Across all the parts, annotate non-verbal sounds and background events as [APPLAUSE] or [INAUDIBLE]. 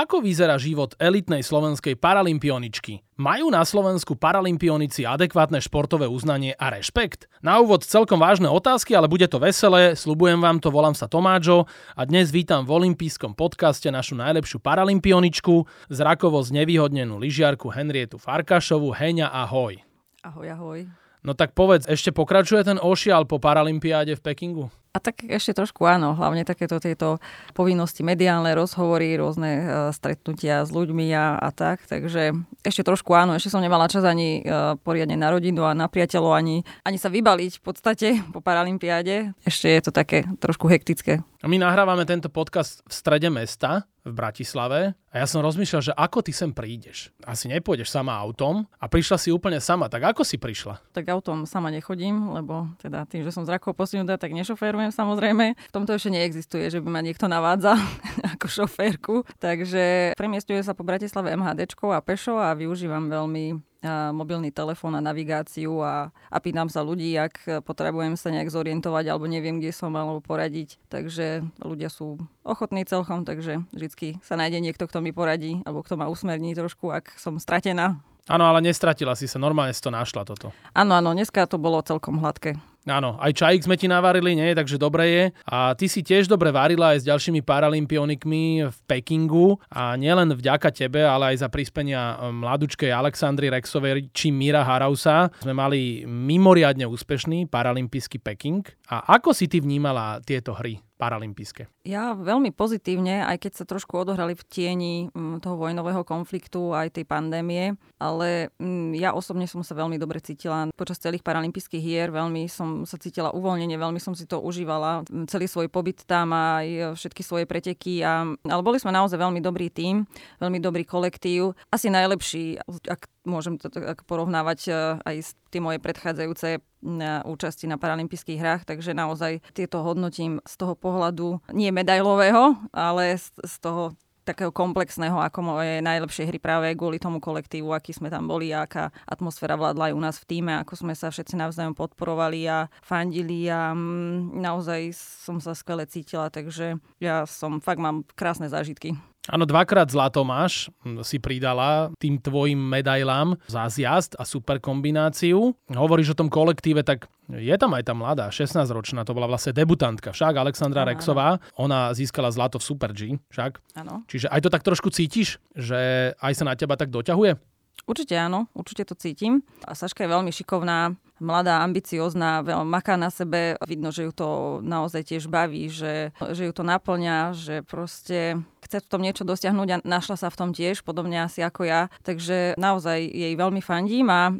Ako vyzerá život elitnej slovenskej paralympioničky? Majú na Slovensku paralympionici adekvátne športové uznanie a rešpekt? Na úvod celkom vážne otázky, ale bude to veselé. Slubujem vám to, volám sa Tomáčo a dnes vítam v olympijskom podcaste našu najlepšiu paralympioničku, zrakovo znevýhodnenú lyžiarku Henrietu Farkašovu. Heňa, ahoj. Ahoj, ahoj. No tak povedz, ešte pokračuje ten ošial po Paralympiáde v Pekingu? A tak ešte trošku áno, hlavne takéto tieto povinnosti mediálne, rozhovory, rôzne uh, stretnutia s ľuďmi a, a tak, takže ešte trošku áno, ešte som nemala čas ani uh, poriadne na rodinu a na priateľov, ani, ani sa vybaliť v podstate po Paralympiáde. Ešte je to také trošku hektické. A my nahrávame tento podcast v strede mesta, v Bratislave a ja som rozmýšľal, že ako ty sem prídeš. Asi nepôjdeš sama autom a prišla si úplne sama. Tak ako si prišla? Tak autom sama nechodím, lebo teda tým, že som zrakov posunutá, tak nešoférujem samozrejme. V tomto ešte neexistuje, že by ma niekto navádza [LAUGHS] ako šoférku. Takže premiestňujem sa po Bratislave MHD a pešo a využívam veľmi mobilný telefón a navigáciu a, a pýtam sa ľudí, ak potrebujem sa nejak zorientovať alebo neviem, kde som alebo poradiť. Takže ľudia sú ochotní celkom, takže vždy sa nájde niekto, kto mi poradí alebo kto ma usmerní trošku, ak som stratená. Áno, ale nestratila si sa, normálne si to našla toto. Áno, áno, dneska to bolo celkom hladké. Áno, aj čajík sme ti navarili, nie, takže dobre je. A ty si tiež dobre varila aj s ďalšími paralympionikmi v Pekingu a nielen vďaka tebe, ale aj za prispenia um, mladučkej Aleksandry Rexovej či Mira Harausa sme mali mimoriadne úspešný paralympijský Peking. A ako si ty vnímala tieto hry? Paralympijské? Ja veľmi pozitívne, aj keď sa trošku odohrali v tieni mm, toho vojnového konfliktu aj tej pandémie, ale mm, ja osobne som sa veľmi dobre cítila počas celých paralympijských hier, veľmi som sa cítila uvoľnenie, veľmi som si to užívala, mm, celý svoj pobyt tam aj všetky svoje preteky. A, ale boli sme naozaj veľmi dobrý tím, veľmi dobrý kolektív, asi najlepší, ak môžem to tak porovnávať e, aj s tie moje predchádzajúce účasti na paralympijských hrách, takže naozaj tieto hodnotím z toho pohľadu nie medailového, ale z, toho takého komplexného, ako moje najlepšie hry práve kvôli tomu kolektívu, aký sme tam boli aká atmosféra vládla aj u nás v týme, ako sme sa všetci navzájom podporovali a fandili a mm, naozaj som sa skvele cítila, takže ja som, fakt mám krásne zážitky. Áno, dvakrát zlato máš, hm, si pridala tým tvojim medailám za zjazd a super kombináciu. Hovoríš o tom kolektíve, tak je tam aj tá mladá, 16-ročná, to bola vlastne debutantka, však Alexandra ano, Rexová. Ona získala zlato v Super G, však. Áno. Čiže aj to tak trošku cítiš, že aj sa na teba tak doťahuje? Určite áno, určite to cítim. A Saška je veľmi šikovná, mladá, ambiciozná, veľmi maká na sebe. Vidno, že ju to naozaj tiež baví, že, že ju to naplňa, že proste chce v tom niečo dosiahnuť a našla sa v tom tiež, podobne asi ako ja. Takže naozaj jej veľmi fandím a e,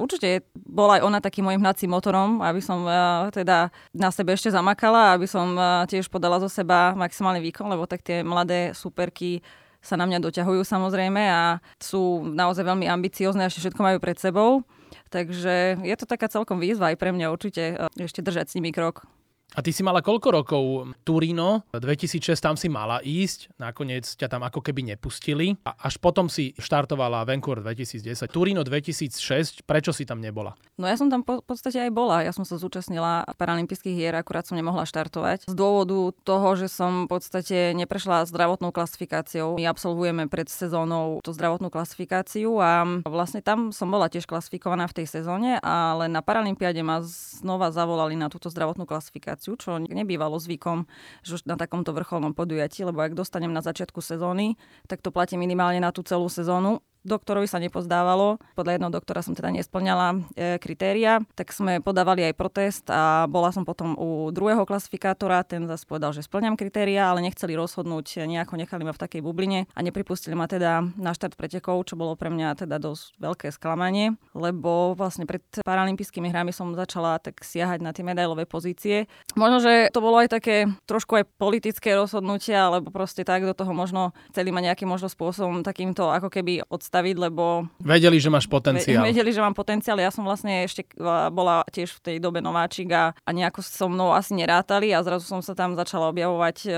určite bola aj ona takým môjim hnacím motorom, aby som e, teda na sebe ešte zamakala, aby som e, tiež podala zo seba maximálny výkon, lebo tak tie mladé superky sa na mňa doťahujú samozrejme a sú naozaj veľmi ambiciozne a všetko majú pred sebou. Takže je to taká celkom výzva aj pre mňa určite e, ešte držať s nimi krok. A ty si mala koľko rokov? Turino, 2006 tam si mala ísť, nakoniec ťa tam ako keby nepustili a až potom si štartovala Vancouver 2010. Turino 2006, prečo si tam nebola? No ja som tam po, podstate aj bola. Ja som sa zúčastnila paralympijských hier, akurát som nemohla štartovať. Z dôvodu toho, že som v podstate neprešla zdravotnou klasifikáciou. My absolvujeme pred sezónou tú zdravotnú klasifikáciu a vlastne tam som bola tiež klasifikovaná v tej sezóne, ale na Paralympiade ma znova zavolali na túto zdravotnú klasifikáciu kvalifikáciu, čo nebývalo zvykom že na takomto vrcholnom podujatí, lebo ak dostanem na začiatku sezóny, tak to platí minimálne na tú celú sezónu doktorovi sa nepozdávalo. Podľa jedného doktora som teda nesplňala e, kritéria, tak sme podávali aj protest a bola som potom u druhého klasifikátora, ten zase povedal, že splňam kritéria, ale nechceli rozhodnúť, nejako nechali ma v takej bubline a nepripustili ma teda na štart pretekov, čo bolo pre mňa teda dosť veľké sklamanie, lebo vlastne pred paralympijskými hrami som začala tak siahať na tie medailové pozície. Možno, že to bolo aj také trošku aj politické rozhodnutie, alebo proste tak do toho možno chceli ma nejakým možno spôsobom takýmto ako keby od predstaviť, lebo... Vedeli, že máš potenciál. Vedeli, že mám potenciál. Ja som vlastne ešte bola tiež v tej dobe nováčik a, a nejako so mnou asi nerátali a zrazu som sa tam začala objavovať e,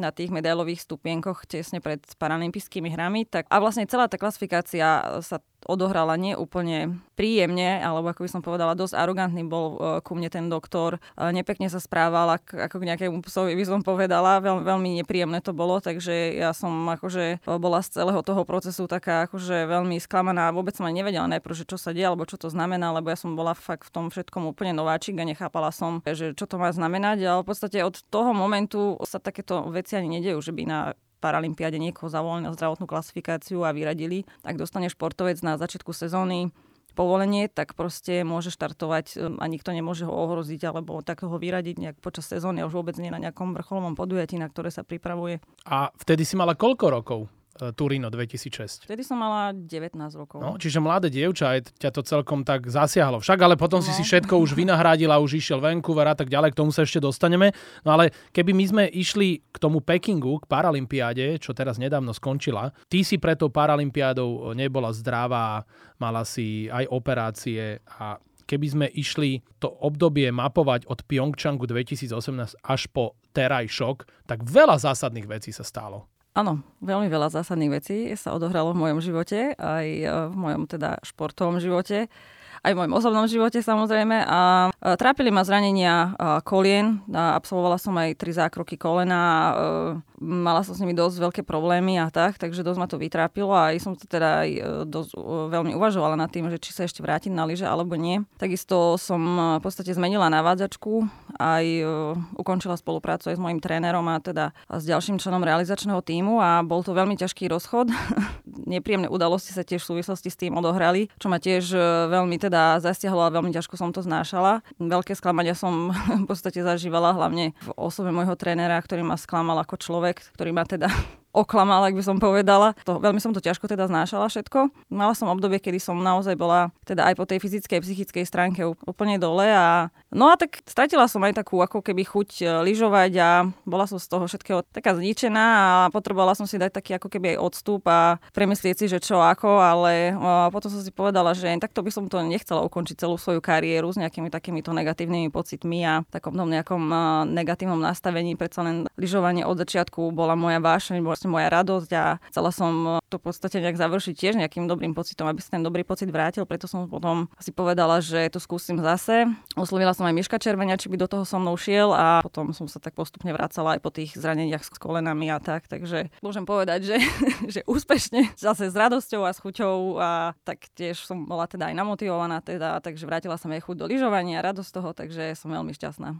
na tých medailových stupienkoch tesne pred paralympijskými hrami. Tak, a vlastne celá tá klasifikácia sa odohrala nie úplne príjemne, alebo ako by som povedala, dosť arogantný bol uh, ku mne ten doktor. Uh, nepekne sa správal, ako, k nejakému psovi by som povedala. Veľ, veľmi nepríjemné to bolo, takže ja som akože bola z celého toho procesu taká akože veľmi sklamaná. Vôbec som aj nevedela najprv, že čo sa deje, alebo čo to znamená, lebo ja som bola fakt v tom všetkom úplne nováčik a nechápala som, že čo to má znamenať. Ale v podstate od toho momentu sa takéto veci ani nedejú, že by na Paralympiade niekoho zavolali na zdravotnú klasifikáciu a vyradili, tak dostane športovec na začiatku sezóny povolenie, tak proste môže štartovať um, a nikto nemôže ho ohroziť alebo tak ho vyradiť nejak počas sezóny a už vôbec nie na nejakom vrcholovom podujatí, na ktoré sa pripravuje. A vtedy si mala koľko rokov? Turino 2006. Vtedy som mala 19 rokov. No, čiže mladé dievča, aj ťa to celkom tak zasiahlo. Však ale potom no. si si všetko už vynahradila, už išiel Vancouver a tak ďalej, k tomu sa ešte dostaneme. No ale keby my sme išli k tomu Pekingu, k Paralympiáde, čo teraz nedávno skončila, ty si pre tou Paralympiádou nebola zdravá, mala si aj operácie a keby sme išli to obdobie mapovať od Pyeongchangu 2018 až po terajšok, tak veľa zásadných vecí sa stalo. Áno, veľmi veľa zásadných vecí sa odohralo v mojom živote, aj e, v mojom teda športovom živote aj v mojom osobnom živote samozrejme. A trápili ma zranenia kolien. Absolvovala som aj tri zákroky kolena. Mala som s nimi dosť veľké problémy a tak, takže dosť ma to vytrápilo a aj som to teda aj e, dosť veľmi uvažovala nad tým, že či sa ešte vrátiť na lyže alebo nie. Takisto som v podstate zmenila navádzačku, aj e, ukončila spoluprácu aj s mojim trénerom a teda s ďalším členom realizačného týmu a bol to veľmi ťažký rozchod. [LAUGHS] Nepríjemné udalosti sa tiež v súvislosti s tým odohrali, čo ma tiež e, veľmi teda zasiahlo a veľmi ťažko som to znášala. Veľké sklamania som [LAUGHS] v podstate zažívala hlavne v osobe môjho trénera, ktorý ma sklamal ako človek, ktorý ma teda oklamal, ak by som povedala. To, veľmi som to ťažko teda znášala všetko. Mala som obdobie, kedy som naozaj bola teda aj po tej fyzickej psychickej stránke úplne dole a no a tak stratila som aj takú ako keby chuť e, lyžovať a bola som z toho všetkého taká zničená a potrebovala som si dať taký ako keby aj odstup a premyslieť si, že čo ako, ale a potom som si povedala, že takto by som to nechcela ukončiť celú svoju kariéru s nejakými takýmito negatívnymi pocitmi a takom nejakom e, negatívnom nastavení. Predsa len lyžovanie od začiatku bola moja vášeň, vlastne moja radosť a chcela som to v podstate nejak završiť tiež nejakým dobrým pocitom, aby sa ten dobrý pocit vrátil, preto som potom si povedala, že to skúsim zase. Oslovila som aj Miška Červenia, či by do toho so mnou šiel a potom som sa tak postupne vracala aj po tých zraneniach s kolenami a tak, takže môžem povedať, že, [LAUGHS] že úspešne, zase s radosťou a s chuťou a tak tiež som bola teda aj namotivovaná teda, takže vrátila som aj chuť do lyžovania, radosť toho, takže som veľmi šťastná.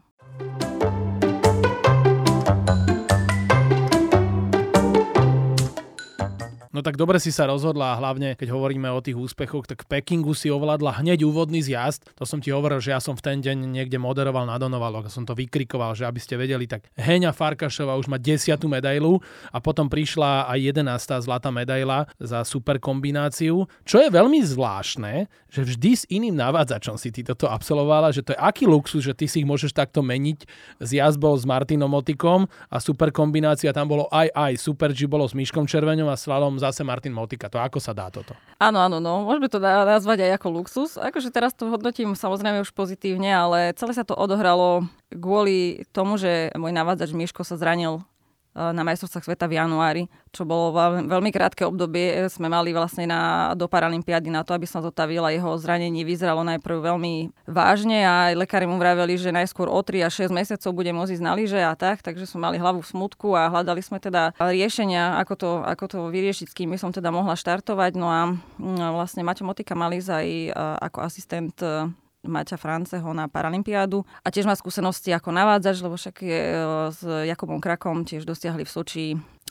No tak dobre si sa rozhodla a hlavne, keď hovoríme o tých úspechoch, tak v Pekingu si ovládla hneď úvodný zjazd. To som ti hovoril, že ja som v ten deň niekde moderoval na Donovalo, som to vykrikoval, že aby ste vedeli, tak Heňa Farkašová už má desiatú medailu a potom prišla aj 11. zlatá medaila za super kombináciu, čo je veľmi zvláštne, že vždy s iným navádzačom si ty toto absolvovala, že to je aký luxus, že ty si ich môžeš takto meniť. Zjazd bol s Martinom Motikom a super kombinácia tam bolo aj aj, super G bolo s Myškom Červeňom a slalom zase Martin Motika. To ako sa dá toto? Áno, áno, no. Môžeme to nazvať aj ako luxus. Akože teraz to hodnotím samozrejme už pozitívne, ale celé sa to odohralo kvôli tomu, že môj navádzač Miško sa zranil na majstrovstvách sveta v januári, čo bolo veľmi krátke obdobie. Sme mali vlastne na, do Paralympiády na to, aby sa zotavila jeho zranenie. Vyzeralo najprv veľmi vážne a aj lekári mu vraveli, že najskôr o 3 až 6 mesiacov bude môcť ísť na lyže a tak, takže sme mali hlavu v smutku a hľadali sme teda riešenia, ako to, ako to vyriešiť, s kým by som teda mohla štartovať. No a mm, vlastne Maťo Motika mali aj eh, ako asistent eh, Maťa Franceho na Paralympiádu a tiež má skúsenosti ako navádzač, lebo však je e, s Jakubom Krakom tiež dosiahli v Soči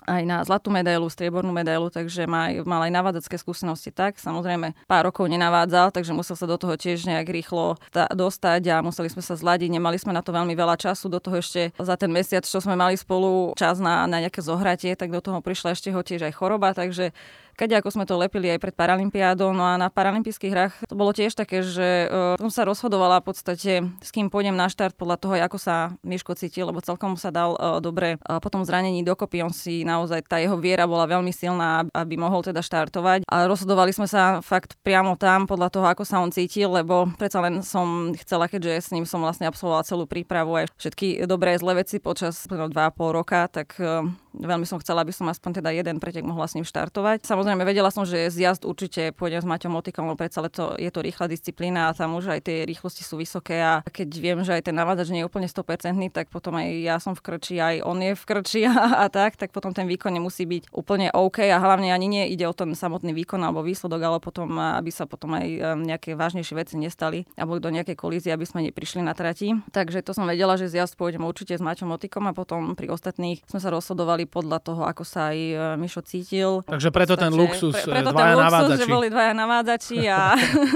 aj na zlatú medailu, striebornú medailu, takže má, mal aj navádzacké skúsenosti tak. Samozrejme, pár rokov nenavádzal, takže musel sa do toho tiež nejak rýchlo ta- dostať a museli sme sa zladiť. Nemali sme na to veľmi veľa času, do toho ešte za ten mesiac, čo sme mali spolu čas na, na nejaké zohratie, tak do toho prišla ešte ho tiež aj choroba, takže keď ako sme to lepili aj pred Paralympiádou, no a na Paralympijských hrách to bolo tiež také, že uh, som sa rozhodovala v podstate, s kým pôjdem na štart podľa toho, ako sa Miško cítil, lebo celkom sa dal uh, dobre uh, po zranení dokopy. On si naozaj, tá jeho viera bola veľmi silná, aby mohol teda štartovať. A rozhodovali sme sa fakt priamo tam podľa toho, ako sa on cítil, lebo predsa len som chcela, keďže s ním som vlastne absolvovala celú prípravu aj všetky dobré zlé veci počas 2,5 roka, tak uh, veľmi som chcela, aby som aspoň teda jeden pretek mohla s ním štartovať. Samozrejme, vedela som, že zjazd určite pôjdem s Maťom Motikom, lebo predsa to, je to rýchla disciplína a tam už aj tie rýchlosti sú vysoké a keď viem, že aj ten navádzač nie je úplne 100%, tak potom aj ja som v krči, aj on je v krči [LAUGHS] a, a tak, tak potom ten výkon nemusí byť úplne OK a hlavne ani nie ide o ten samotný výkon alebo výsledok, ale potom, aby sa potom aj nejaké vážnejšie veci nestali alebo do nejakej kolízie, aby sme neprišli na trati. Takže to som vedela, že zjazd pôjdem určite s Maťom Motikom a potom pri ostatných sme sa rozhodovali podľa toho, ako sa aj e, Mišo cítil. Takže preto ten luxus, pre, preto dvaja ten luxus, navádzači. že boli dvaja navádzači a,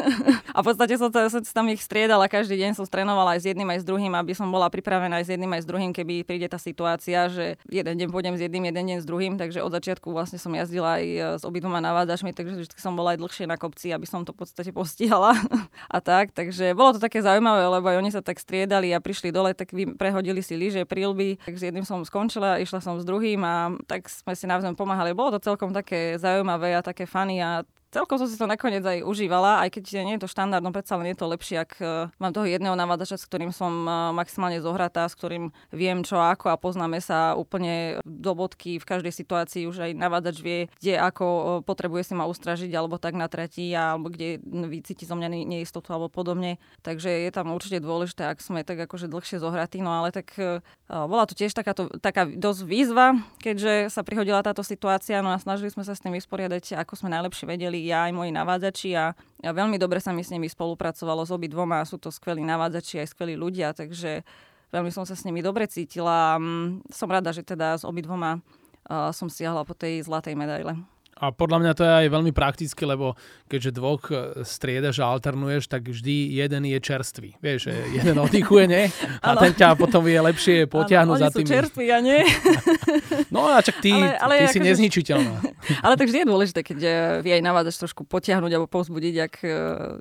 [LAUGHS] a v podstate som, som tam ich striedala, každý deň som trénovala aj s jedným, aj s druhým, aby som bola pripravená aj s jedným, aj s druhým, keby príde tá situácia, že jeden deň pôjdem s jedným, jeden deň s druhým, takže od začiatku vlastne som jazdila aj e, s obidvoma navádzačmi, takže vždy som bola aj dlhšie na kopci, aby som to v podstate postihala [LAUGHS] a tak, takže bolo to také zaujímavé, lebo aj oni sa tak striedali a prišli dole, tak prehodili si lyže, prílby, tak s jedným som skončila, išla som s druhým a tak sme si navzájom pomáhali. Bolo to celkom také zaujímavé a také funny a celkom som si to nakoniec aj užívala, aj keď nie je to štandardno, predsa len je to lepšie, ak uh, mám toho jedného navádzača, s ktorým som uh, maximálne zohratá, s ktorým viem čo ako a poznáme sa úplne do bodky. V každej situácii, už aj navádzač vie, kde ako uh, potrebuje si ma ustražiť alebo tak na trati alebo kde vycíti zo mňa neistotu alebo podobne. Takže je tam určite dôležité, ak sme tak akože dlhšie zohratí, no ale tak bola to tiež takáto, taká dosť výzva, keďže sa prihodila táto situácia, no a snažili sme sa s tým vysporiadať, ako sme najlepšie vedeli ja aj moji navádzači a, a veľmi dobre sa mi s nimi spolupracovalo s obi dvoma. Sú to skvelí navádzači aj skvelí ľudia, takže veľmi som sa s nimi dobre cítila. Som rada, že teda s obidvoma uh, som siahla po tej zlatej medaile. A podľa mňa to je aj veľmi praktické, lebo keďže dvoch e, striedaš a alternuješ, tak vždy jeden je čerstvý. Vieš, [LAUGHS] jeden oddychuje, nie? A ten ťa potom vie lepšie potiahnuť za tým. Čerství, a nie? [LAUGHS] No a čak ty, ale, ale ty si akože... nezničiteľná. [LAUGHS] Ale tak vždy je dôležité, keď e, vie aj navádzaš trošku potiahnuť alebo povzbudiť, ak e,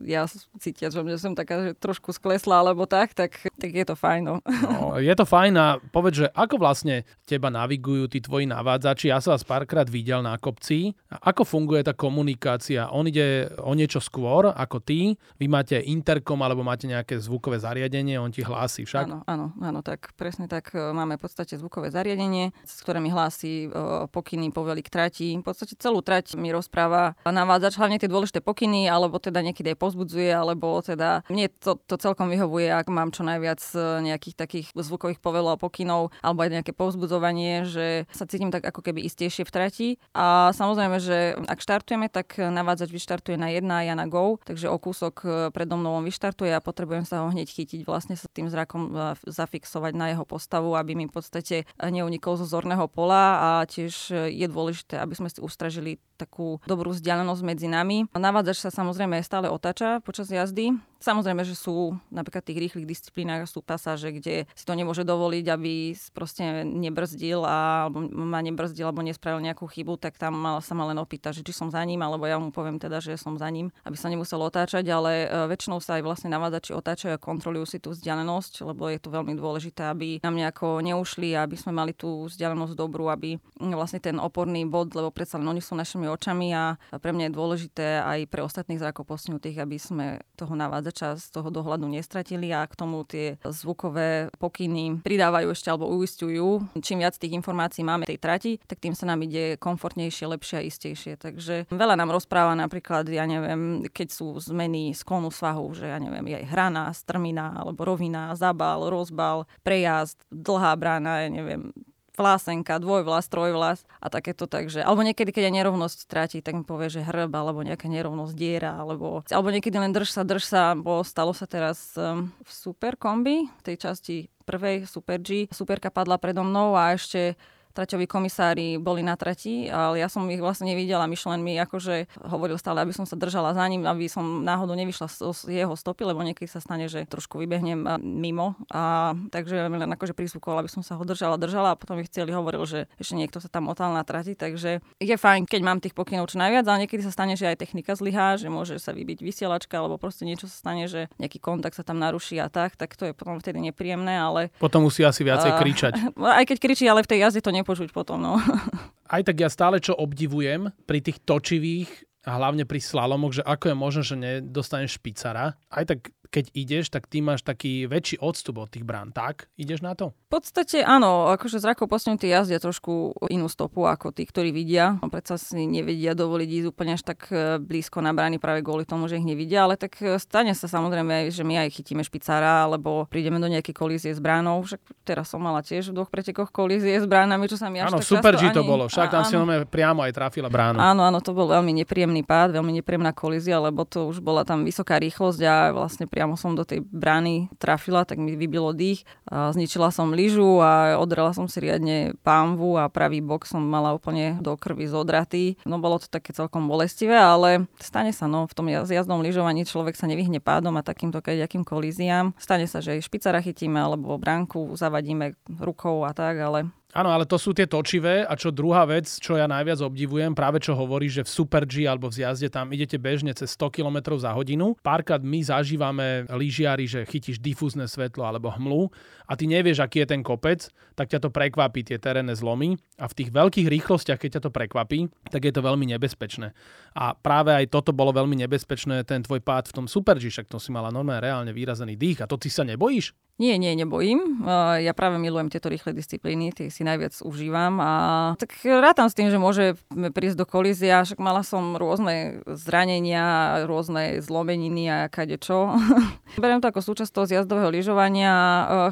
ja cítia, že som taká, že trošku sklesla alebo tak, tak, tak je to fajn. No. no. je to fajn a povedz, že ako vlastne teba navigujú tí tvoji navádzači? Ja som vás párkrát videl na kopci ako funguje tá komunikácia? On ide o niečo skôr ako ty? Vy máte interkom alebo máte nejaké zvukové zariadenie, on ti hlási však? Áno, áno, áno, tak presne tak. E, máme v podstate zvukové zariadenie, s ktorými hlási e, pokyny, povely k trati. V podstate celú trať mi rozpráva navádzač, hlavne tie dôležité pokyny, alebo teda niekedy aj pozbudzuje, alebo teda mne to, to celkom vyhovuje, ak mám čo najviac e, nejakých takých zvukových povelov a pokynov, alebo aj nejaké povzbudzovanie, že sa cítim tak ako keby istejšie v trati. A samozrejme, že ak štartujeme, tak navádzač vyštartuje na jedna a ja na go, takže o kúsok e, predo mnou on vyštartuje a potrebujem sa ho hneď chytiť, vlastne sa tým zrakom e, zafixovať na jeho postavu, aby mi v podstate neunikol zo zorného pola. A tiež je dôležité, aby sme si ustražili takú dobrú vzdialenosť medzi nami. Navádzač sa samozrejme stále otáča počas jazdy, Samozrejme, že sú napríklad v tých rýchlych disciplínach sú pasáže, kde si to nemôže dovoliť, aby proste nebrzdil a, alebo ma nebrzdil alebo nespravil nejakú chybu, tak tam sa ma len opýta, že či som za ním, alebo ja mu poviem teda, že som za ním, aby sa nemusel otáčať, ale e, väčšinou sa aj vlastne navádzači otáčajú a kontrolujú si tú vzdialenosť, lebo je to veľmi dôležité, aby nám nejako neušli aby sme mali tú vzdialenosť dobrú, aby vlastne ten oporný bod, lebo predsa len oni sú našimi očami a pre mňa je dôležité aj pre ostatných zrakov postihnutých, aby sme toho navádzača čas toho dohľadu nestratili a k tomu tie zvukové pokyny pridávajú ešte alebo uistujú. Čím viac tých informácií máme tej trati, tak tým sa nám ide komfortnejšie, lepšie a istejšie. Takže veľa nám rozpráva napríklad, ja neviem, keď sú zmeny sklonu svahu, že ja neviem, je aj hrana, strmina alebo rovina, zabal, rozbal, prejazd, dlhá brána, ja neviem, vlásenka, dvojvlas, trojvlas a takéto takže. Alebo niekedy, keď je nerovnosť stráti, tak mi povie, že hrb, alebo nejaká nerovnosť diera, alebo, alebo niekedy len drž sa, drž sa, bo stalo sa teraz um, v super kombi, v tej časti prvej Super G. Superka padla predo mnou a ešte traťoví komisári boli na trati, ale ja som ich vlastne nevidela. Myšlen mi akože hovoril stále, aby som sa držala za ním, aby som náhodou nevyšla z jeho stopy, lebo niekedy sa stane, že trošku vybehnem mimo. A, takže len akože prísvukol, aby som sa ho držala, držala a potom ich chceli hovoril, že ešte niekto sa tam otal na trati, takže je fajn, keď mám tých pokynov čo najviac, ale niekedy sa stane, že aj technika zlyhá, že môže sa vybiť vysielačka alebo proste niečo sa stane, že nejaký kontakt sa tam naruší a tak, tak to je potom vtedy nepríjemné, ale... Potom musí asi viacej kričať. [LAUGHS] Aj keď kričí, ale v tej jazde to nepočuť potom. No. Aj tak ja stále čo obdivujem pri tých točivých hlavne pri slalomoch, že ako je možné, že nedostaneš špicara. Aj tak keď ideš, tak ty máš taký väčší odstup od tých brán. Tak? Ideš na to? V podstate áno, akože zrako postihnutí jazdia trošku inú stopu ako tí, ktorí vidia. Predsa si nevedia dovoliť ísť úplne až tak e, blízko na brány práve kvôli tomu, že ich nevidia, ale tak e, stane sa samozrejme, že my aj chytíme špicára, alebo prídeme do nejakej kolízie s bránou. Však teraz som mala tiež v dvoch pretekoch kolízie s bránami, čo sa mi až Áno, super G to ani... bolo. Však tam si máme priamo aj trafila bránu. Áno, áno, to bol veľmi nepríjemný pád, veľmi nepríjemná kolízia, lebo to už bola tam vysoká rýchlosť a vlastne priamo som do tej brány trafila, tak mi vybilo dých. Zničila som lyžu a odrela som si riadne pánvu a pravý bok som mala úplne do krvi zodratý. No bolo to také celkom bolestivé, ale stane sa, no v tom jazdnom lyžovaní človek sa nevyhne pádom a takýmto kadejakým kolíziám. Stane sa, že špicara chytíme alebo bránku zavadíme rukou a tak, ale Áno, ale to sú tie točivé a čo druhá vec, čo ja najviac obdivujem, práve čo hovorí, že v Super G alebo v zjazde tam idete bežne cez 100 km za hodinu. Párkrát my zažívame lyžiari, že chytíš difúzne svetlo alebo hmlu a ty nevieš, aký je ten kopec, tak ťa to prekvapí, tie terénne zlomy a v tých veľkých rýchlostiach, keď ťa to prekvapí, tak je to veľmi nebezpečné. A práve aj toto bolo veľmi nebezpečné, ten tvoj pád v tom Super však to si mala normálne reálne výrazený dých a to ty sa nebojíš? Nie, nie, nebojím. Ja práve milujem tieto rýchle disciplíny, tie si najviac užívam a tak rátam s tým, že môže prísť do kolízia, však mala som rôzne zranenia, rôzne zlomeniny a kade čo. [LAUGHS] Beriem to ako súčasť toho zjazdového lyžovania.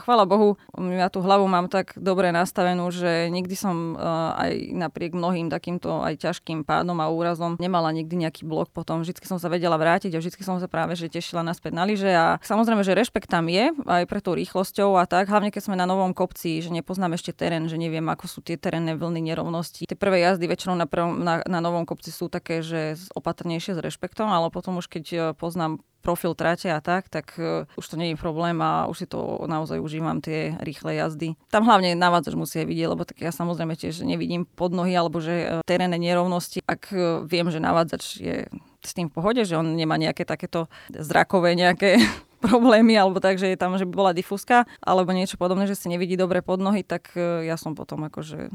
Chvala Bohu, ja tú hlavu mám tak dobre nastavenú, že nikdy som aj napriek mnohým takýmto aj ťažkým pádom a úrazom nemala nikdy nejaký blok potom. Vždycky som sa vedela vrátiť a vždycky som sa práve že tešila naspäť na lyže a samozrejme, že rešpekt tam je aj preto tou rýchlosťou a tak, hlavne keď sme na novom kopci, že nepoznáme ešte terén, že neviem, ako sú tie terénne vlny, nerovnosti. Tie prvé jazdy väčšinou na, prvom, na, na novom kopci sú také, že opatrnejšie s rešpektom, ale potom už keď e, poznám profil trate a tak, tak uh, už to nie je problém a už si to naozaj užívam tie rýchle jazdy. Tam hlavne navádzač musí vidieť, lebo tak ja samozrejme tiež nevidím pod nohy alebo že uh, terénne nerovnosti. Ak uh, viem, že navádzač je s tým v pohode, že on nemá nejaké takéto zrakové nejaké problémy, alebo tak, že je tam, že by bola difúzka, alebo niečo podobné, že si nevidí dobre pod nohy, tak e, ja som potom akože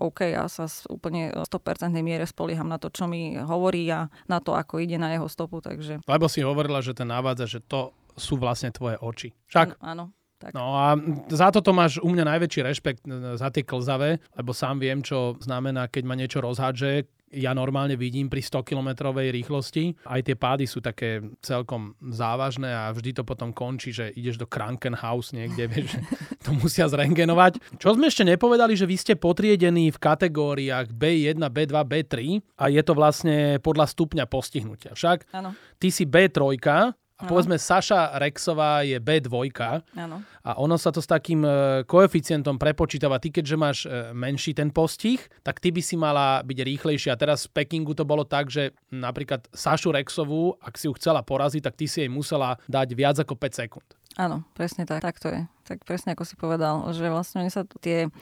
OK, ja sa úplne 100% miere spolieham na to, čo mi hovorí a na to, ako ide na jeho stopu, takže... Lebo si hovorila, že ten návádza, že to sú vlastne tvoje oči. Však? Áno. Tak. No a za toto máš u mňa najväčší rešpekt e, za tie klzavé, lebo sám viem, čo znamená, keď ma niečo rozhádže, ja normálne vidím pri 100 km rýchlosti. Aj tie pády sú také celkom závažné a vždy to potom končí, že ideš do Krankenhaus niekde, [LAUGHS] vieš, že to musia zrengenovať. Čo sme ešte nepovedali, že vy ste potriedení v kategóriách B1, B2, B3 a je to vlastne podľa stupňa postihnutia. Však ano. ty si B3, a ano. povedzme, Saša Rexová je B2 ano. a ono sa to s takým e, koeficientom prepočítava. Ty, keďže máš e, menší ten postih, tak ty by si mala byť rýchlejšia. A teraz v Pekingu to bolo tak, že napríklad Sašu Rexovú, ak si ju chcela poraziť, tak ty si jej musela dať viac ako 5 sekúnd. Áno, presne tak. Tak to je. Tak presne ako si povedal, že vlastne sa tie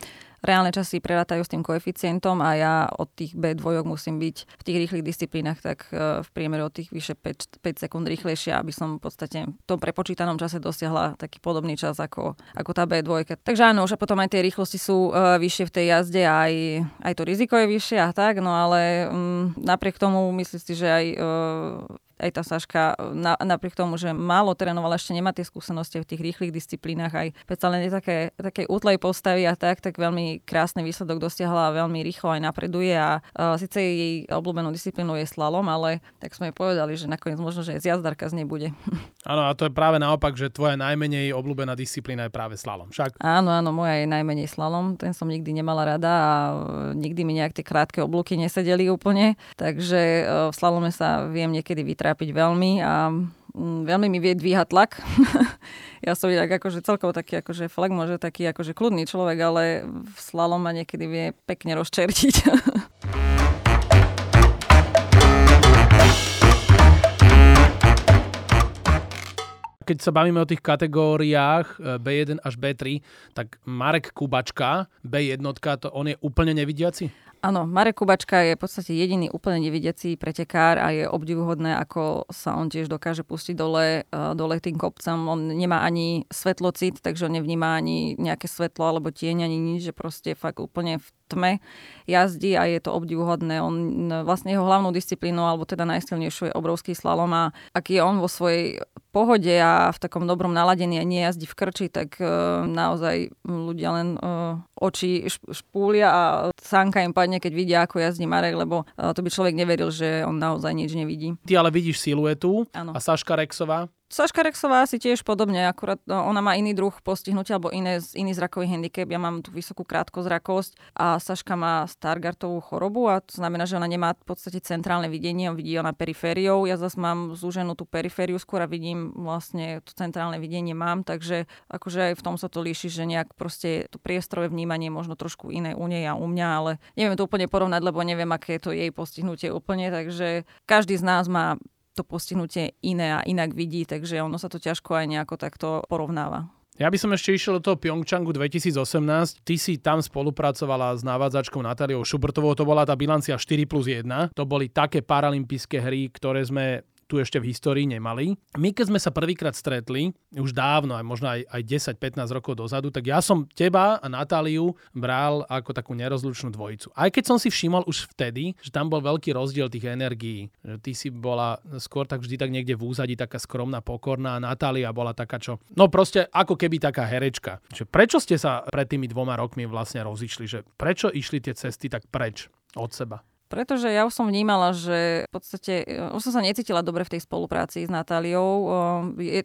reálne časy prerátajú s tým koeficientom a ja od tých B2 musím byť v tých rýchlych disciplínach tak e, v priemere od tých vyše 5, 5 sekúnd rýchlejšia, aby som v podstate v tom prepočítanom čase dosiahla taký podobný čas ako, ako tá B2. Takže áno, už potom aj tie rýchlosti sú uh, vyššie v tej jazde, aj, aj to riziko je vyššie a tak, no ale um, napriek tomu myslím si, že aj uh, aj tá Saška na, napriek tomu, že málo trénovala, ešte nemá tie skúsenosti v tých rýchlych disciplínach, aj predsa len je také, také útlej postavy a tak, tak veľmi krásny výsledok dosiahla a veľmi rýchlo aj napreduje a uh, síce jej obľúbenou disciplínou je slalom, ale tak sme jej povedali, že nakoniec možno, že zjazdarka z nej bude. [LAUGHS] Áno, a to je práve naopak, že tvoja najmenej obľúbená disciplína je práve slalom. Však? Áno, áno, moja je najmenej slalom, ten som nikdy nemala rada a nikdy mi nejak tie krátke oblúky nesedeli úplne, takže uh, v slalome sa viem niekedy vytrať trápiť veľmi a mm, veľmi mi vie dvíhať tlak. [LAUGHS] ja som tak akože celkovo taký akože flagmo, že taký akože kľudný človek, ale v slalom ma niekedy vie pekne rozčertiť. [LAUGHS] Keď sa bavíme o tých kategóriách eh, B1 až B3, tak Marek Kubačka, B1, to on je úplne nevidiaci? Áno, Marek Kubačka je v podstate jediný úplne nevidiaci pretekár a je obdivuhodné, ako sa on tiež dokáže pustiť dole, e, dole tým kopcom. On nemá ani svetlocit, takže on nevníma ani nejaké svetlo alebo tieň, ani nič, že proste fakt úplne v tme jazdí a je to obdivuhodné. On vlastne jeho hlavnou disciplínou, alebo teda najsilnejšou je obrovský slalom a aký je on vo svojej pohode a v takom dobrom naladení a nejazdí v krči, tak uh, naozaj ľudia len uh, oči špúlia a sánka im padne, keď vidia, ako jazdí Marek, lebo uh, to by človek neveril, že on naozaj nič nevidí. Ty ale vidíš siluetu ano. a Saška Rexová? Saška Rexová asi tiež podobne, akurát no, ona má iný druh postihnutia alebo iné, iný zrakový handicap. Ja mám tú vysokú krátkozrakosť a Saška má Stargartovú chorobu a to znamená, že ona nemá v podstate centrálne videnie, on vidí ona perifériou. Ja zase mám zúženú tú perifériu, skôr a vidím vlastne to centrálne videnie mám, takže akože aj v tom sa to líši, že nejak proste to priestorové vnímanie možno trošku iné u nej a u mňa, ale neviem to úplne porovnať, lebo neviem, aké je to jej postihnutie úplne, takže každý z nás má to postihnutie iné a inak vidí, takže ono sa to ťažko aj nejako takto porovnáva. Ja by som ešte išiel do toho Pyeongchangu 2018. Ty si tam spolupracovala s návádzačkou Natáliou Šubrtovou, to bola tá bilancia 4 plus 1. To boli také paralympijské hry, ktoré sme tu ešte v histórii nemali. My keď sme sa prvýkrát stretli, už dávno, aj možno aj, aj 10-15 rokov dozadu, tak ja som teba a Natáliu bral ako takú nerozlučnú dvojicu. Aj keď som si všimol už vtedy, že tam bol veľký rozdiel tých energií. Že ty si bola skôr tak vždy tak niekde v úzadi taká skromná, pokorná a Natália bola taká čo... No proste ako keby taká herečka. Že prečo ste sa pred tými dvoma rokmi vlastne rozišli? Že prečo išli tie cesty tak preč od seba? Pretože ja už som vnímala, že v podstate e, už som sa necítila dobre v tej spolupráci s Natáliou.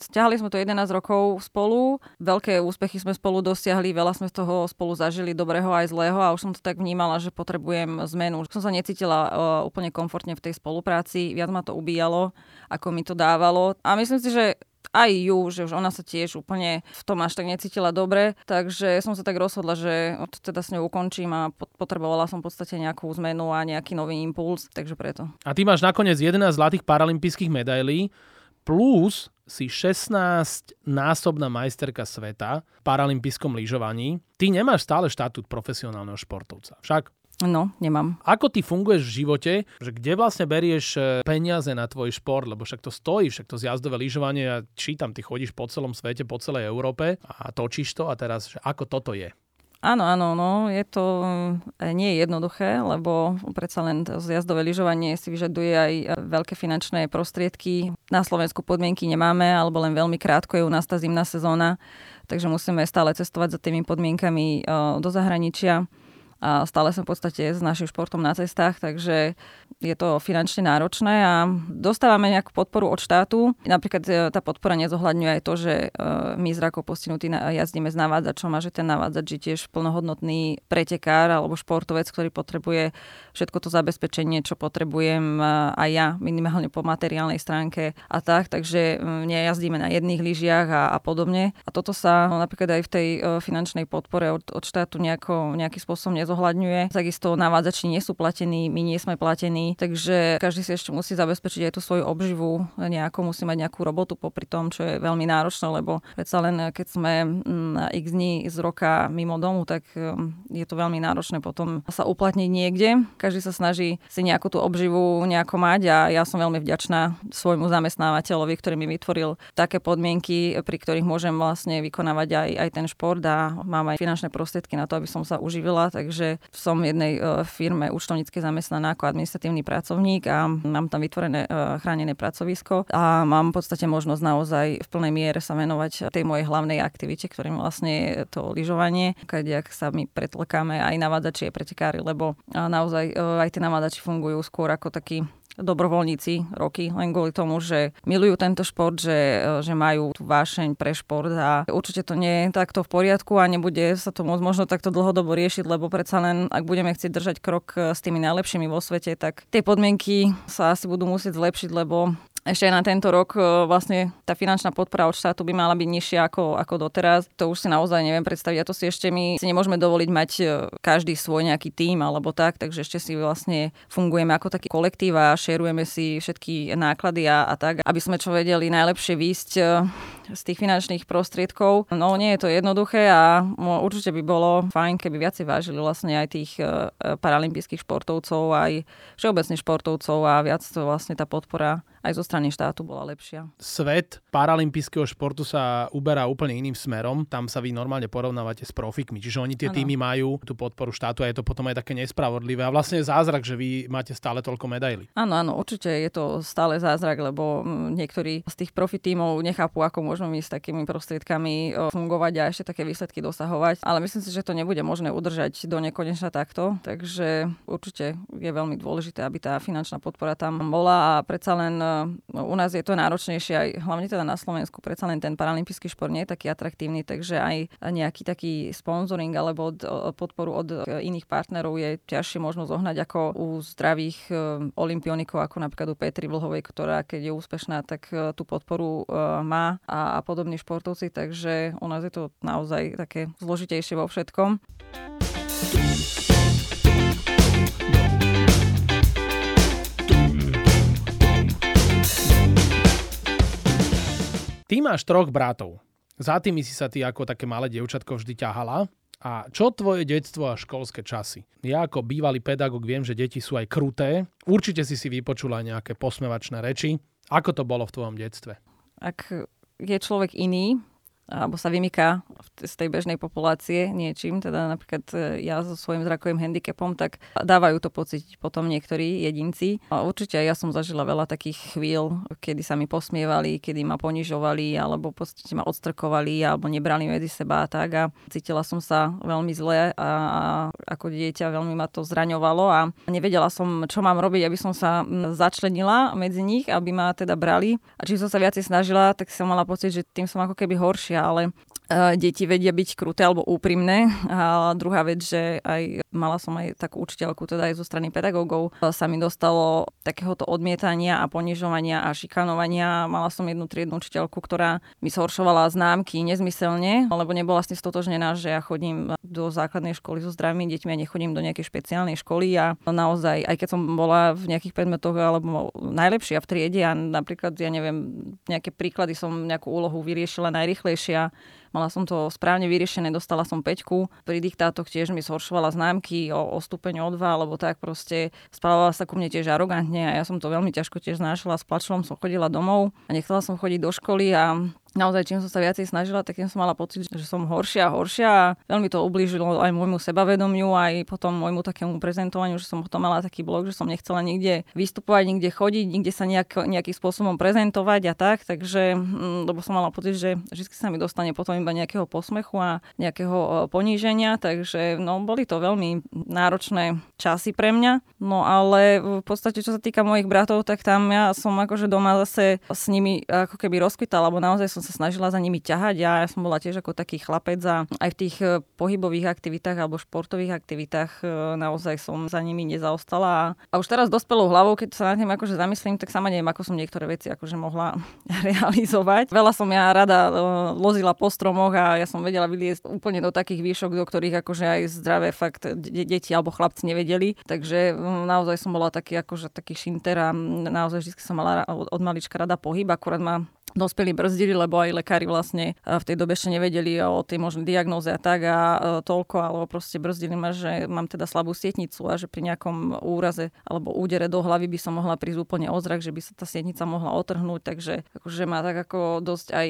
Ťahali sme to 11 rokov spolu, veľké úspechy sme spolu dosiahli, veľa sme z toho spolu zažili, dobrého aj zlého a už som to tak vnímala, že potrebujem zmenu. Už som sa necítila úplne komfortne v tej spolupráci, viac ma to ubíjalo, ako mi to dávalo. A myslím si, že aj ju, že už ona sa tiež úplne v tom až tak necítila dobre, takže som sa tak rozhodla, že teda s ňou ukončím a potrebovala som v podstate nejakú zmenu a nejaký nový impuls, takže preto. A ty máš nakoniec 11 zlatých paralympijských medailí, plus si 16-násobná majsterka sveta v paralympijskom lyžovaní. Ty nemáš stále štatút profesionálneho športovca. Však No, nemám. Ako ty funguješ v živote, že kde vlastne berieš e, peniaze na tvoj šport, lebo však to stojí, však to zjazdové lyžovanie, ja čítam, ty chodíš po celom svete, po celej Európe a točíš to a teraz, že ako toto je? Áno, áno, no, je to e, nie je jednoduché, lebo predsa len zjazdové lyžovanie si vyžaduje aj veľké finančné prostriedky. Na Slovensku podmienky nemáme, alebo len veľmi krátko je u nás tá zimná sezóna, takže musíme stále cestovať za tými podmienkami e, do zahraničia a stále som v podstate s našim športom na cestách, takže je to finančne náročné a dostávame nejakú podporu od štátu. Napríklad e, tá podpora nezohľadňuje aj to, že e, my zrako postihnutí jazdíme s navádzačom a že ten navádzač je tiež plnohodnotný pretekár alebo športovec, ktorý potrebuje všetko to zabezpečenie, čo potrebujem e, aj ja, minimálne po materiálnej stránke a tak, takže nejazdíme na jedných lyžiach a, a podobne. A toto sa no, napríklad aj v tej finančnej podpore od, od štátu nejako, nejaký spôsob nezohľadňuje. Takisto navádzači nie sú platení, my nie sme platení, takže každý si ešte musí zabezpečiť aj tú svoju obživu, nejako musí mať nejakú robotu popri tom, čo je veľmi náročné, lebo predsa len keď sme x dní z roka mimo domu, tak je to veľmi náročné potom sa uplatniť niekde. Každý sa snaží si nejakú tú obživu nejako mať a ja som veľmi vďačná svojmu zamestnávateľovi, ktorý mi vytvoril také podmienky, pri ktorých môžem vlastne vykonávať aj, aj ten šport a mám aj finančné prostriedky na to, aby som sa uživila, takže že som v jednej uh, firme účtovníckej zamestnaná ako administratívny pracovník a mám tam vytvorené uh, chránené pracovisko a mám v podstate možnosť naozaj v plnej miere sa venovať tej mojej hlavnej aktivite, ktorým vlastne je to lyžovanie, keď sa my pretlkáme aj navádzači, aj pretekári, lebo naozaj uh, aj tie navádzači fungujú skôr ako taký dobrovoľníci roky, len kvôli tomu, že milujú tento šport, že, že majú tú vášeň pre šport a určite to nie je takto v poriadku a nebude sa to môcť možno takto dlhodobo riešiť, lebo predsa len, ak budeme chcieť držať krok s tými najlepšími vo svete, tak tie podmienky sa asi budú musieť zlepšiť, lebo ešte aj na tento rok e, vlastne tá finančná podpora od štátu by mala byť nižšia ako, ako doteraz. To už si naozaj neviem predstaviť a to si ešte my si nemôžeme dovoliť mať e, každý svoj nejaký tím alebo tak, takže ešte si vlastne fungujeme ako taký kolektív a šerujeme si všetky náklady a, a tak, aby sme čo vedeli najlepšie výjsť e, z tých finančných prostriedkov. No nie je to jednoduché a určite by bolo fajn, keby viacej vážili vlastne aj tých paralympijských športovcov, aj všeobecných športovcov a viac to vlastne tá podpora aj zo strany štátu bola lepšia. Svet paralympijského športu sa uberá úplne iným smerom. Tam sa vy normálne porovnávate s profikmi, čiže oni tie ano. týmy majú tú podporu štátu a je to potom aj také nespravodlivé. A vlastne je zázrak, že vy máte stále toľko medailí. Áno, áno, určite je to stále zázrak, lebo mm, niektorí z tých profi tímov nechápu, ako môžeme my s takými prostriedkami fungovať a ešte také výsledky dosahovať. Ale myslím si, že to nebude možné udržať do nekonečna takto. Takže určite je veľmi dôležité, aby tá finančná podpora tam bola a predsa len no, u nás je to náročnejšie aj hlavne teda na Slovensku, predsa len ten paralympijský šport nie je taký atraktívny, takže aj nejaký taký sponsoring alebo od, podporu od iných partnerov je ťažšie možno zohnať ako u zdravých e, olimpionikov, ako napríklad u Petri Vlhovej, ktorá keď je úspešná, tak e, tú podporu e, má a, a podobní športovci, takže u nás je to naozaj také zložitejšie vo všetkom. Ty máš troch bratov. Za tými si sa ty ako také malé dievčatko vždy ťahala. A čo tvoje detstvo a školské časy? Ja ako bývalý pedagóg viem, že deti sú aj kruté. Určite si si vypočula nejaké posmevačné reči. Ako to bolo v tvojom detstve? Ak je človek iný, alebo sa vymyká z tej bežnej populácie niečím, teda napríklad e, ja so svojím zrakovým handicapom, tak dávajú to pocit potom niektorí jedinci. A určite ja som zažila veľa takých chvíľ, kedy sa mi posmievali, kedy ma ponižovali, alebo v podstate ma odstrkovali, alebo nebrali medzi seba a tak. A cítila som sa veľmi zle a ako dieťa veľmi ma to zraňovalo a nevedela som, čo mám robiť, aby som sa začlenila medzi nich, aby ma teda brali. A čím som sa viacej snažila, tak som mala pocit, že tým som ako keby horšia ale uh, deti vedia byť kruté alebo úprimné. A druhá vec, že aj mala som aj takú učiteľku, teda aj zo strany pedagógov, sa mi dostalo takéhoto odmietania a ponižovania a šikanovania. Mala som jednu triednu učiteľku, ktorá mi zhoršovala známky nezmyselne, lebo nebola s tým stotožnená, že ja chodím do základnej školy so zdravými deťmi a nechodím do nejakej špeciálnej školy a naozaj, aj keď som bola v nejakých predmetoch alebo najlepšia v triede a napríklad, ja neviem, nejaké príklady som nejakú úlohu vyriešila najrychlejšia, Mala som to správne vyriešené, dostala som peťku. Pri diktátoch tiež mi zhoršovala známky o, o stupeň o dva, alebo tak proste správala sa ku mne tiež arogantne a ja som to veľmi ťažko tiež znášala. S plačom som chodila domov a nechcela som chodiť do školy a naozaj čím som sa viacej snažila, tak som mala pocit, že som horšia a horšia a veľmi to ublížilo aj môjmu sebavedomiu, aj potom môjmu takému prezentovaniu, že som potom mala taký blog, že som nechcela nikde vystupovať, nikde chodiť, nikde sa nejak, nejakým spôsobom prezentovať a tak, takže, mm, lebo som mala pocit, že vždy sa mi dostane potom iba nejakého posmechu a nejakého poníženia, takže no, boli to veľmi náročné časy pre mňa, no ale v podstate, čo sa týka mojich bratov, tak tam ja som akože doma zase s nimi ako keby rozkvitala, lebo naozaj som som sa snažila za nimi ťahať. Ja, ja som bola tiež ako taký chlapec a aj v tých e, pohybových aktivitách alebo športových aktivitách e, naozaj som za nimi nezaostala. A už teraz dospelou hlavou, keď sa nad tým akože zamyslím, tak sama neviem, ako som niektoré veci akože mohla [LAUGHS] realizovať. Veľa som ja rada e, lozila po stromoch a ja som vedela vyliesť úplne do takých výšok, do ktorých akože aj zdravé fakt deti alebo chlapci nevedeli. Takže naozaj som bola taký akože taký šinter a naozaj vždy som mala od malička rada pohyb, akurát ma dospelí brzdili, lebo aj lekári vlastne e, v tej dobe ešte nevedeli o tej možnej diagnóze a tak a e, toľko, alebo proste brzdili ma, že mám teda slabú sietnicu a že pri nejakom úraze alebo údere do hlavy by som mohla prísť úplne ozrak, že by sa tá sietnica mohla otrhnúť, takže akože ma tak ako dosť aj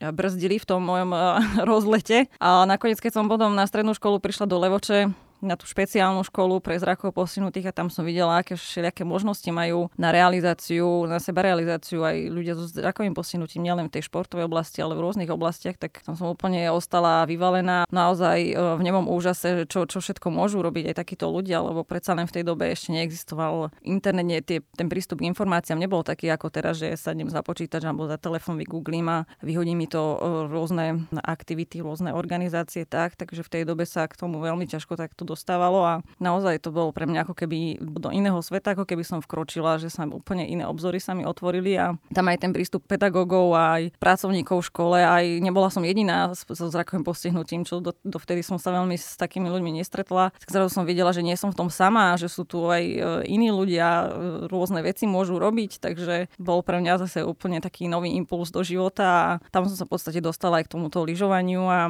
brzdili v tom mojom e, [LAUGHS] rozlete. A nakoniec, keď som potom na strednú školu prišla do Levoče, na tú špeciálnu školu pre zrakov postihnutých a tam som videla, aké všelijaké možnosti majú na realizáciu, na seba realizáciu aj ľudia so zrakovým postihnutím, nielen v tej športovej oblasti, ale v rôznych oblastiach, tak tam som úplne ostala vyvalená naozaj e, v nemom úžase, čo, čo všetko môžu robiť aj takíto ľudia, lebo predsa len v tej dobe ešte neexistoval internet, nie, tie, ten prístup k informáciám nebol taký ako teraz, že sadnem za počítač alebo za telefón, vygooglím a vyhodí mi to e, rôzne aktivity, rôzne organizácie tak, takže v tej dobe sa k tomu veľmi ťažko takto dostávalo a naozaj to bolo pre mňa ako keby do iného sveta, ako keby som vkročila, že sa úplne iné obzory sa mi otvorili a tam aj ten prístup pedagógov aj pracovníkov v škole, aj nebola som jediná so zrakovým postihnutím, čo do, dovtedy som sa veľmi s takými ľuďmi nestretla. Zrazu som videla, že nie som v tom sama, že sú tu aj e, iní ľudia, e, rôzne veci môžu robiť, takže bol pre mňa zase úplne taký nový impuls do života a tam som sa v podstate dostala aj k tomuto lyžovaniu a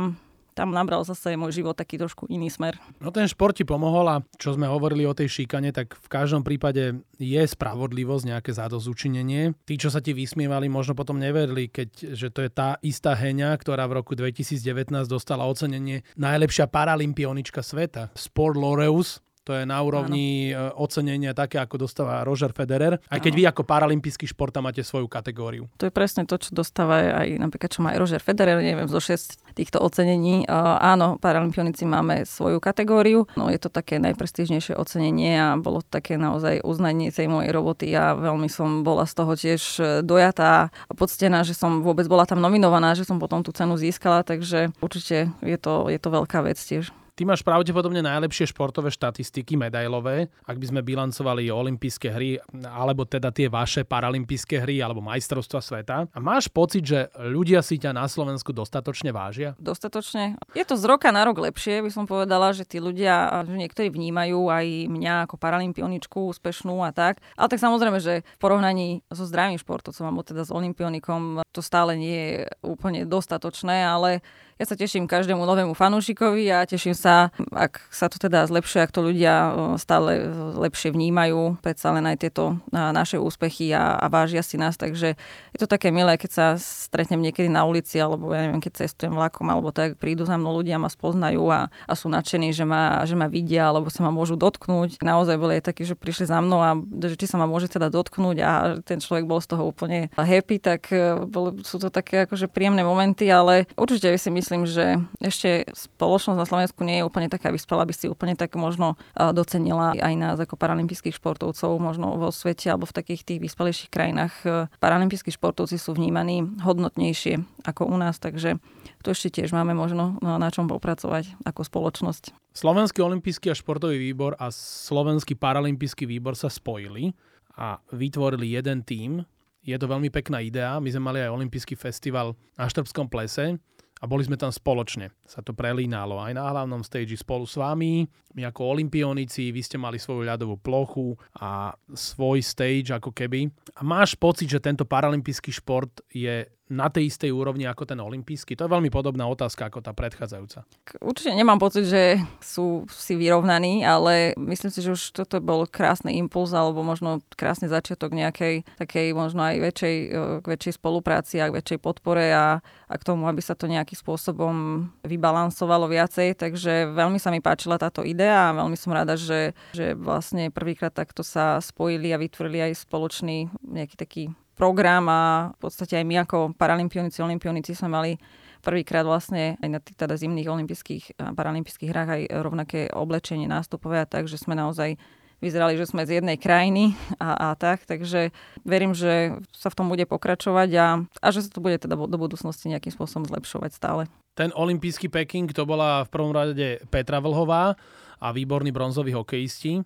tam nabral zase môj život taký trošku iný smer. No ten šport ti pomohol a čo sme hovorili o tej šikane, tak v každom prípade je spravodlivosť, nejaké zadozučinenie. Tí, čo sa ti vysmievali, možno potom neverili, keď, že to je tá istá Heňa, ktorá v roku 2019 dostala ocenenie najlepšia paralympionička sveta. Sport Loreus, to je na úrovni Áno. E, ocenenia také, ako dostáva Roger Federer. Aj keď Áno. vy ako paralympijský šport tam máte svoju kategóriu. To je presne to, čo dostáva aj napríklad, čo má aj Roger Federer, neviem, zo 6 týchto ocenení. Uh, áno, paralympionici máme svoju kategóriu. No je to také najprestížnejšie ocenenie a bolo to také naozaj uznanie tej mojej roboty a veľmi som bola z toho tiež e, dojatá a poctená, že som vôbec bola tam nominovaná, že som potom tú cenu získala, takže určite je to, je to veľká vec tiež. Ty máš pravdepodobne najlepšie športové štatistiky medailové, ak by sme bilancovali olympijské hry, alebo teda tie vaše paralympijské hry, alebo majstrovstva sveta. A máš pocit, že ľudia si ťa na Slovensku dostatočne vážia? Dostatočne. Je to z roka na rok lepšie, by som povedala, že tí ľudia, že niektorí vnímajú aj mňa ako paralympioničku úspešnú a tak. Ale tak samozrejme, že v porovnaní so zdravým športovcom, alebo teda s olympionikom, to stále nie je úplne dostatočné, ale ja sa teším každému novému fanúšikovi a teším sa, ak sa to teda zlepšuje, ak to ľudia stále lepšie vnímajú, predsa len aj tieto naše úspechy a, a vážia si nás, takže je to také milé, keď sa stretnem niekedy na ulici, alebo ja neviem, keď cestujem vlakom, alebo tak prídu za mnou ľudia, ma spoznajú a, a sú nadšení, že ma, že ma vidia, alebo sa ma môžu dotknúť. Naozaj boli aj takí, že prišli za mnou a že či sa ma môže teda dotknúť a ten človek bol z toho úplne happy, tak e, bol, sú to také akože príjemné momenty, ale určite si myslím, myslím, že ešte spoločnosť na Slovensku nie je úplne taká vyspelá, aby si úplne tak možno docenila aj nás ako paralympijských športovcov, možno vo svete alebo v takých tých vyspelejších krajinách. Paralympijskí športovci sú vnímaní hodnotnejšie ako u nás, takže to ešte tiež máme možno na čom popracovať ako spoločnosť. Slovenský olimpijský a športový výbor a Slovenský paralympijský výbor sa spojili a vytvorili jeden tím. Je to veľmi pekná idea. My sme mali aj olimpijský festival na Štrbskom plese a boli sme tam spoločne. Sa to prelínalo aj na hlavnom stage spolu s vami. My ako olimpionici, vy ste mali svoju ľadovú plochu a svoj stage ako keby. A máš pocit, že tento paralympijský šport je na tej istej úrovni ako ten olimpijský? To je veľmi podobná otázka ako tá predchádzajúca. Určite nemám pocit, že sú si vyrovnaní, ale myslím si, že už toto bol krásny impuls alebo možno krásny začiatok nejakej takej možno aj väčšej, k väčšej spolupráci a k väčšej podpore a, a k tomu, aby sa to nejakým spôsobom vybalansovalo viacej. Takže veľmi sa mi páčila táto idea a veľmi som rada, že, že vlastne prvýkrát takto sa spojili a vytvorili aj spoločný nejaký taký program a v podstate aj my ako paralympionici, olimpionici sme mali prvýkrát vlastne aj na tých teda zimných olympijských a paralympijských hrách aj rovnaké oblečenie nástupové a tak, že sme naozaj vyzerali, že sme z jednej krajiny a, a tak, takže verím, že sa v tom bude pokračovať a, a že sa to bude teda do budúcnosti nejakým spôsobom zlepšovať stále. Ten olimpijský Peking to bola v prvom rade Petra Vlhová a výborní bronzoví hokejisti.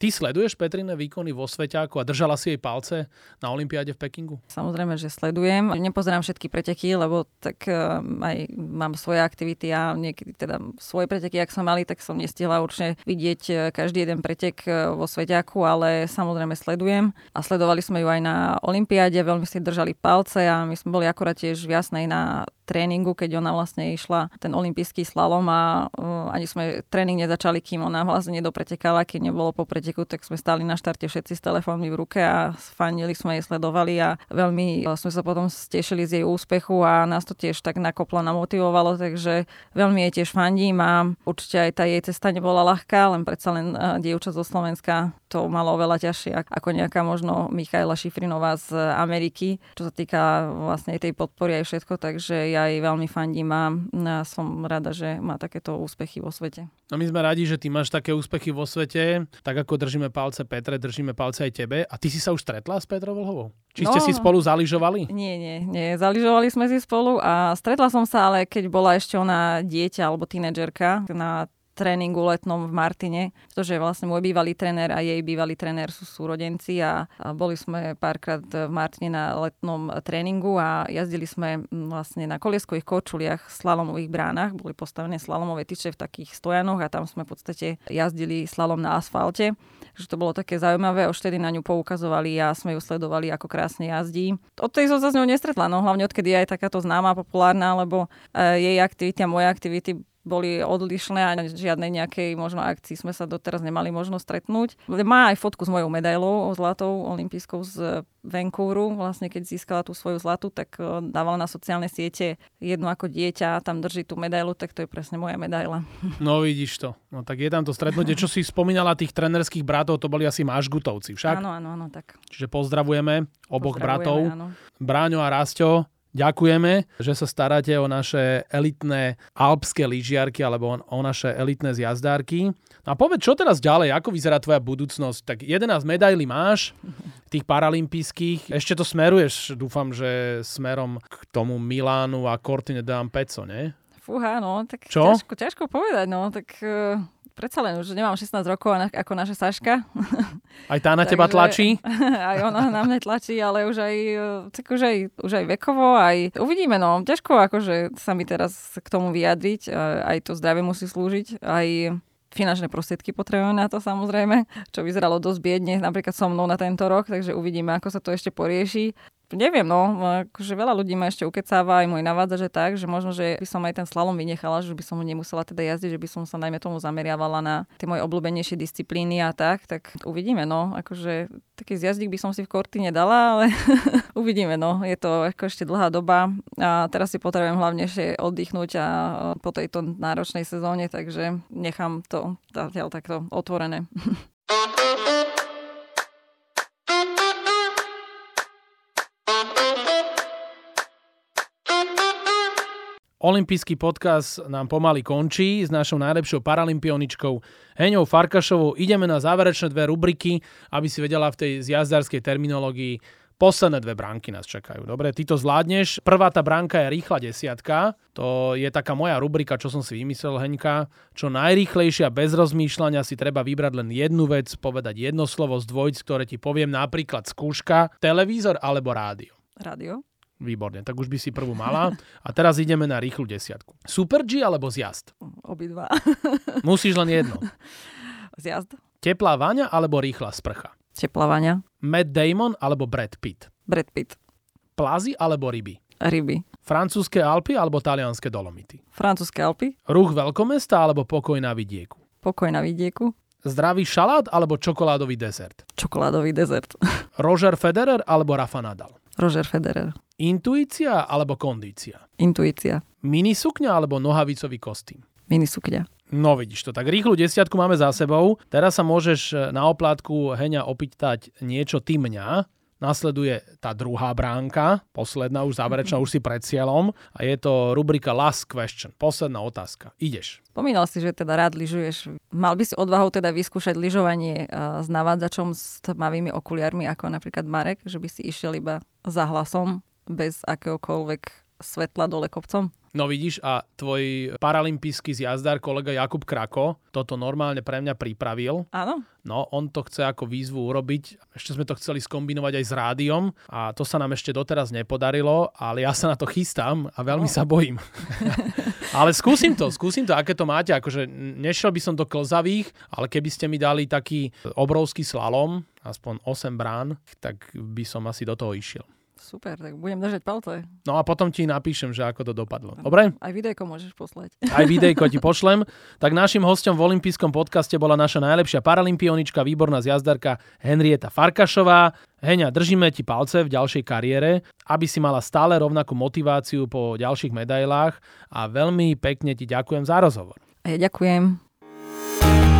Ty sleduješ Petrine výkony vo Sveťáku a držala si jej palce na Olympiáde v Pekingu? Samozrejme, že sledujem. Nepozerám všetky preteky, lebo tak uh, aj mám svoje aktivity a niekedy teda svoje preteky, ak som mali, tak som nestihla určite vidieť eh, každý jeden pretek eh, vo Sveťáku, ale samozrejme sledujem. A sledovali sme ju aj na Olympiáde, veľmi si držali palce a my sme boli akorát tiež v jasnej na tréningu, keď ona vlastne išla ten olimpijský slalom a uh, ani sme tréning nezačali, kým ona vlastne nedopretekala, keď nebolo po preteku, tak sme stali na štarte všetci s telefónmi v ruke a fandili sme jej, sledovali a veľmi uh, sme sa potom stešili z jej úspechu a nás to tiež tak nakoplo, namotivovalo, takže veľmi jej tiež fandím a určite aj tá jej cesta nebola ľahká, len predsa len uh, dievča zo Slovenska to malo oveľa ťažšie ako nejaká možno Michaela Šifrinová z Ameriky, čo sa týka vlastne tej podpory aj všetko, takže ja jej veľmi fandím a som rada, že má takéto úspechy vo svete. No my sme radi, že ty máš také úspechy vo svete, tak ako držíme palce Petre, držíme palce aj tebe. A ty si sa už stretla s Petrou Vlhovou? Či no, ste si spolu zaližovali? Nie, nie, nie. Zaližovali sme si spolu a stretla som sa, ale keď bola ešte ona dieťa alebo tínedžerka na tréningu letnom v Martine, pretože vlastne môj bývalý trenér a jej bývalý trenér sú súrodenci a, boli sme párkrát v Martine na letnom tréningu a jazdili sme vlastne na kolieskových kočuliach v slalomových bránach, boli postavené slalomové tyče v takých stojanoch a tam sme v podstate jazdili slalom na asfalte. že to bolo také zaujímavé, už vtedy na ňu poukazovali a sme ju sledovali, ako krásne jazdí. Od tej som sa s ňou nestretla, no hlavne odkedy je aj takáto známa, populárna, lebo e, jej aktivity a moje aktivity boli odlišné a žiadnej nejakej možno akcii sme sa doteraz nemali možnosť stretnúť. Má aj fotku s mojou medailou zlatou olympijskou z Vancouveru, vlastne keď získala tú svoju zlatu, tak e, dávala na sociálne siete jednu ako dieťa a tam drží tú medailu, tak to je presne moja medaila. [LAUGHS] No vidíš to. No tak je tam to stretnutie. Čo si spomínala tých trenerských bratov, to boli asi Mašgutovci však? Áno, áno, áno, tak. Čiže pozdravujeme oboch Pozdravujeme, bratov. Áno. Bráňo a Rasťo, ďakujeme, že sa staráte o naše elitné alpské lyžiarky alebo o naše elitné zjazdárky. A povedz, čo teraz ďalej? Ako vyzerá tvoja budúcnosť? Tak 11 medailí máš, tých paralympijských. Ešte to smeruješ, dúfam, že smerom k tomu Milánu a Cortine d'Ampezzo, nie? Fúha, no, tak Čo? ťažko, ťažko povedať, no, tak uh, predsa len už nemám 16 rokov ako naša Saška. Aj tá na [LAUGHS] teba Takže- tlačí? [LAUGHS] aj ona na mňa tlačí, ale už aj, tak už aj, už aj vekovo, aj uvidíme, no. Ťažko akože sa mi teraz k tomu vyjadriť, e, aj to zdravie musí slúžiť, aj finančné prostriedky potrebujeme na to samozrejme, čo vyzeralo dosť biedne napríklad so mnou na tento rok, takže uvidíme, ako sa to ešte porieši. Neviem, no, akože veľa ľudí ma ešte ukecáva, aj môj navádza, že tak, že možno, že by som aj ten slalom vynechala, že by som ho nemusela teda jazdiť, že by som sa najmä tomu zameriavala na tie moje obľúbenejšie disciplíny a tak, tak uvidíme, no, akože taký zjazdík by som si v korty nedala, ale [LAUGHS] uvidíme, no, je to ako ešte dlhá doba a teraz si potrebujem hlavne ešte oddychnúť a po tejto náročnej sezóne, takže nechám to zatiaľ takto otvorené. [LAUGHS] Olympijský podcast nám pomaly končí s našou najlepšou paralympioničkou Heňou Farkašovou. Ideme na záverečné dve rubriky, aby si vedela v tej zjazdárskej terminológii Posledné dve bránky nás čakajú. Dobre, ty to zvládneš. Prvá tá bránka je rýchla desiatka. To je taká moja rubrika, čo som si vymyslel, Heňka. Čo najrýchlejšia, bez rozmýšľania si treba vybrať len jednu vec, povedať jedno slovo z dvojic, ktoré ti poviem, napríklad skúška, televízor alebo rádio. Rádio? Výborne, tak už by si prvú mala. A teraz ideme na rýchlu desiatku. Super G alebo zjazd? Obidva. Musíš len jedno. Zjazd? Teplá vaňa alebo rýchla sprcha? Teplavania? Matt Damon alebo Brad Pitt? Brad Pitt? Plazy alebo ryby? Ryby? Francúzske Alpy alebo talianske Dolomity? Francúzske Alpy? Ruch veľkomesta alebo pokoj na vidieku? Pokoj na vidieku? Zdravý šalát alebo čokoládový dezert? Čokoládový dezert? Roger Federer alebo Rafa Nadal? Roger Federer? Intuícia alebo kondícia? Intuícia? Minisukňa alebo nohavicový kostým? Minisukňa? No vidíš to, tak rýchlu desiatku máme za sebou. Teraz sa môžeš e, na oplátku Heňa opýtať niečo ty mňa. Nasleduje tá druhá bránka, posledná už záverečná, už si pred cieľom. A je to rubrika Last Question, posledná otázka. Ideš. Spomínal si, že teda rád lyžuješ. Mal by si odvahu teda vyskúšať lyžovanie uh, s navádzačom s tmavými okuliarmi, ako napríklad Marek, že by si išiel iba za hlasom, bez akéhokoľvek svetla dole kopcom? No vidíš, a tvoj paralympijský zjazdár kolega Jakub Krako toto normálne pre mňa pripravil. Áno. No, on to chce ako výzvu urobiť. Ešte sme to chceli skombinovať aj s rádiom a to sa nám ešte doteraz nepodarilo, ale ja sa na to chystám a veľmi No. sa bojím. [LAUGHS] ale skúsim to, skúsim to, aké to máte. Akože nešiel by som do klzavých, ale keby ste mi dali taký obrovský slalom, aspoň 8 brán, tak by som asi do toho išiel. Super, tak budem držať palce. No a potom ti napíšem, že ako to dopadlo. Dobre? Aj videjko môžeš poslať. Aj videjko ti [LAUGHS] pošlem. Tak našim hostom v olympijskom podcaste bola naša najlepšia paralympionička, výborná zjazdarka Henrieta Farkašová. Heňa, držíme ti palce v ďalšej kariére, aby si mala stále rovnakú motiváciu po ďalších medailách a veľmi pekne ti ďakujem za rozhovor. A ja ďakujem.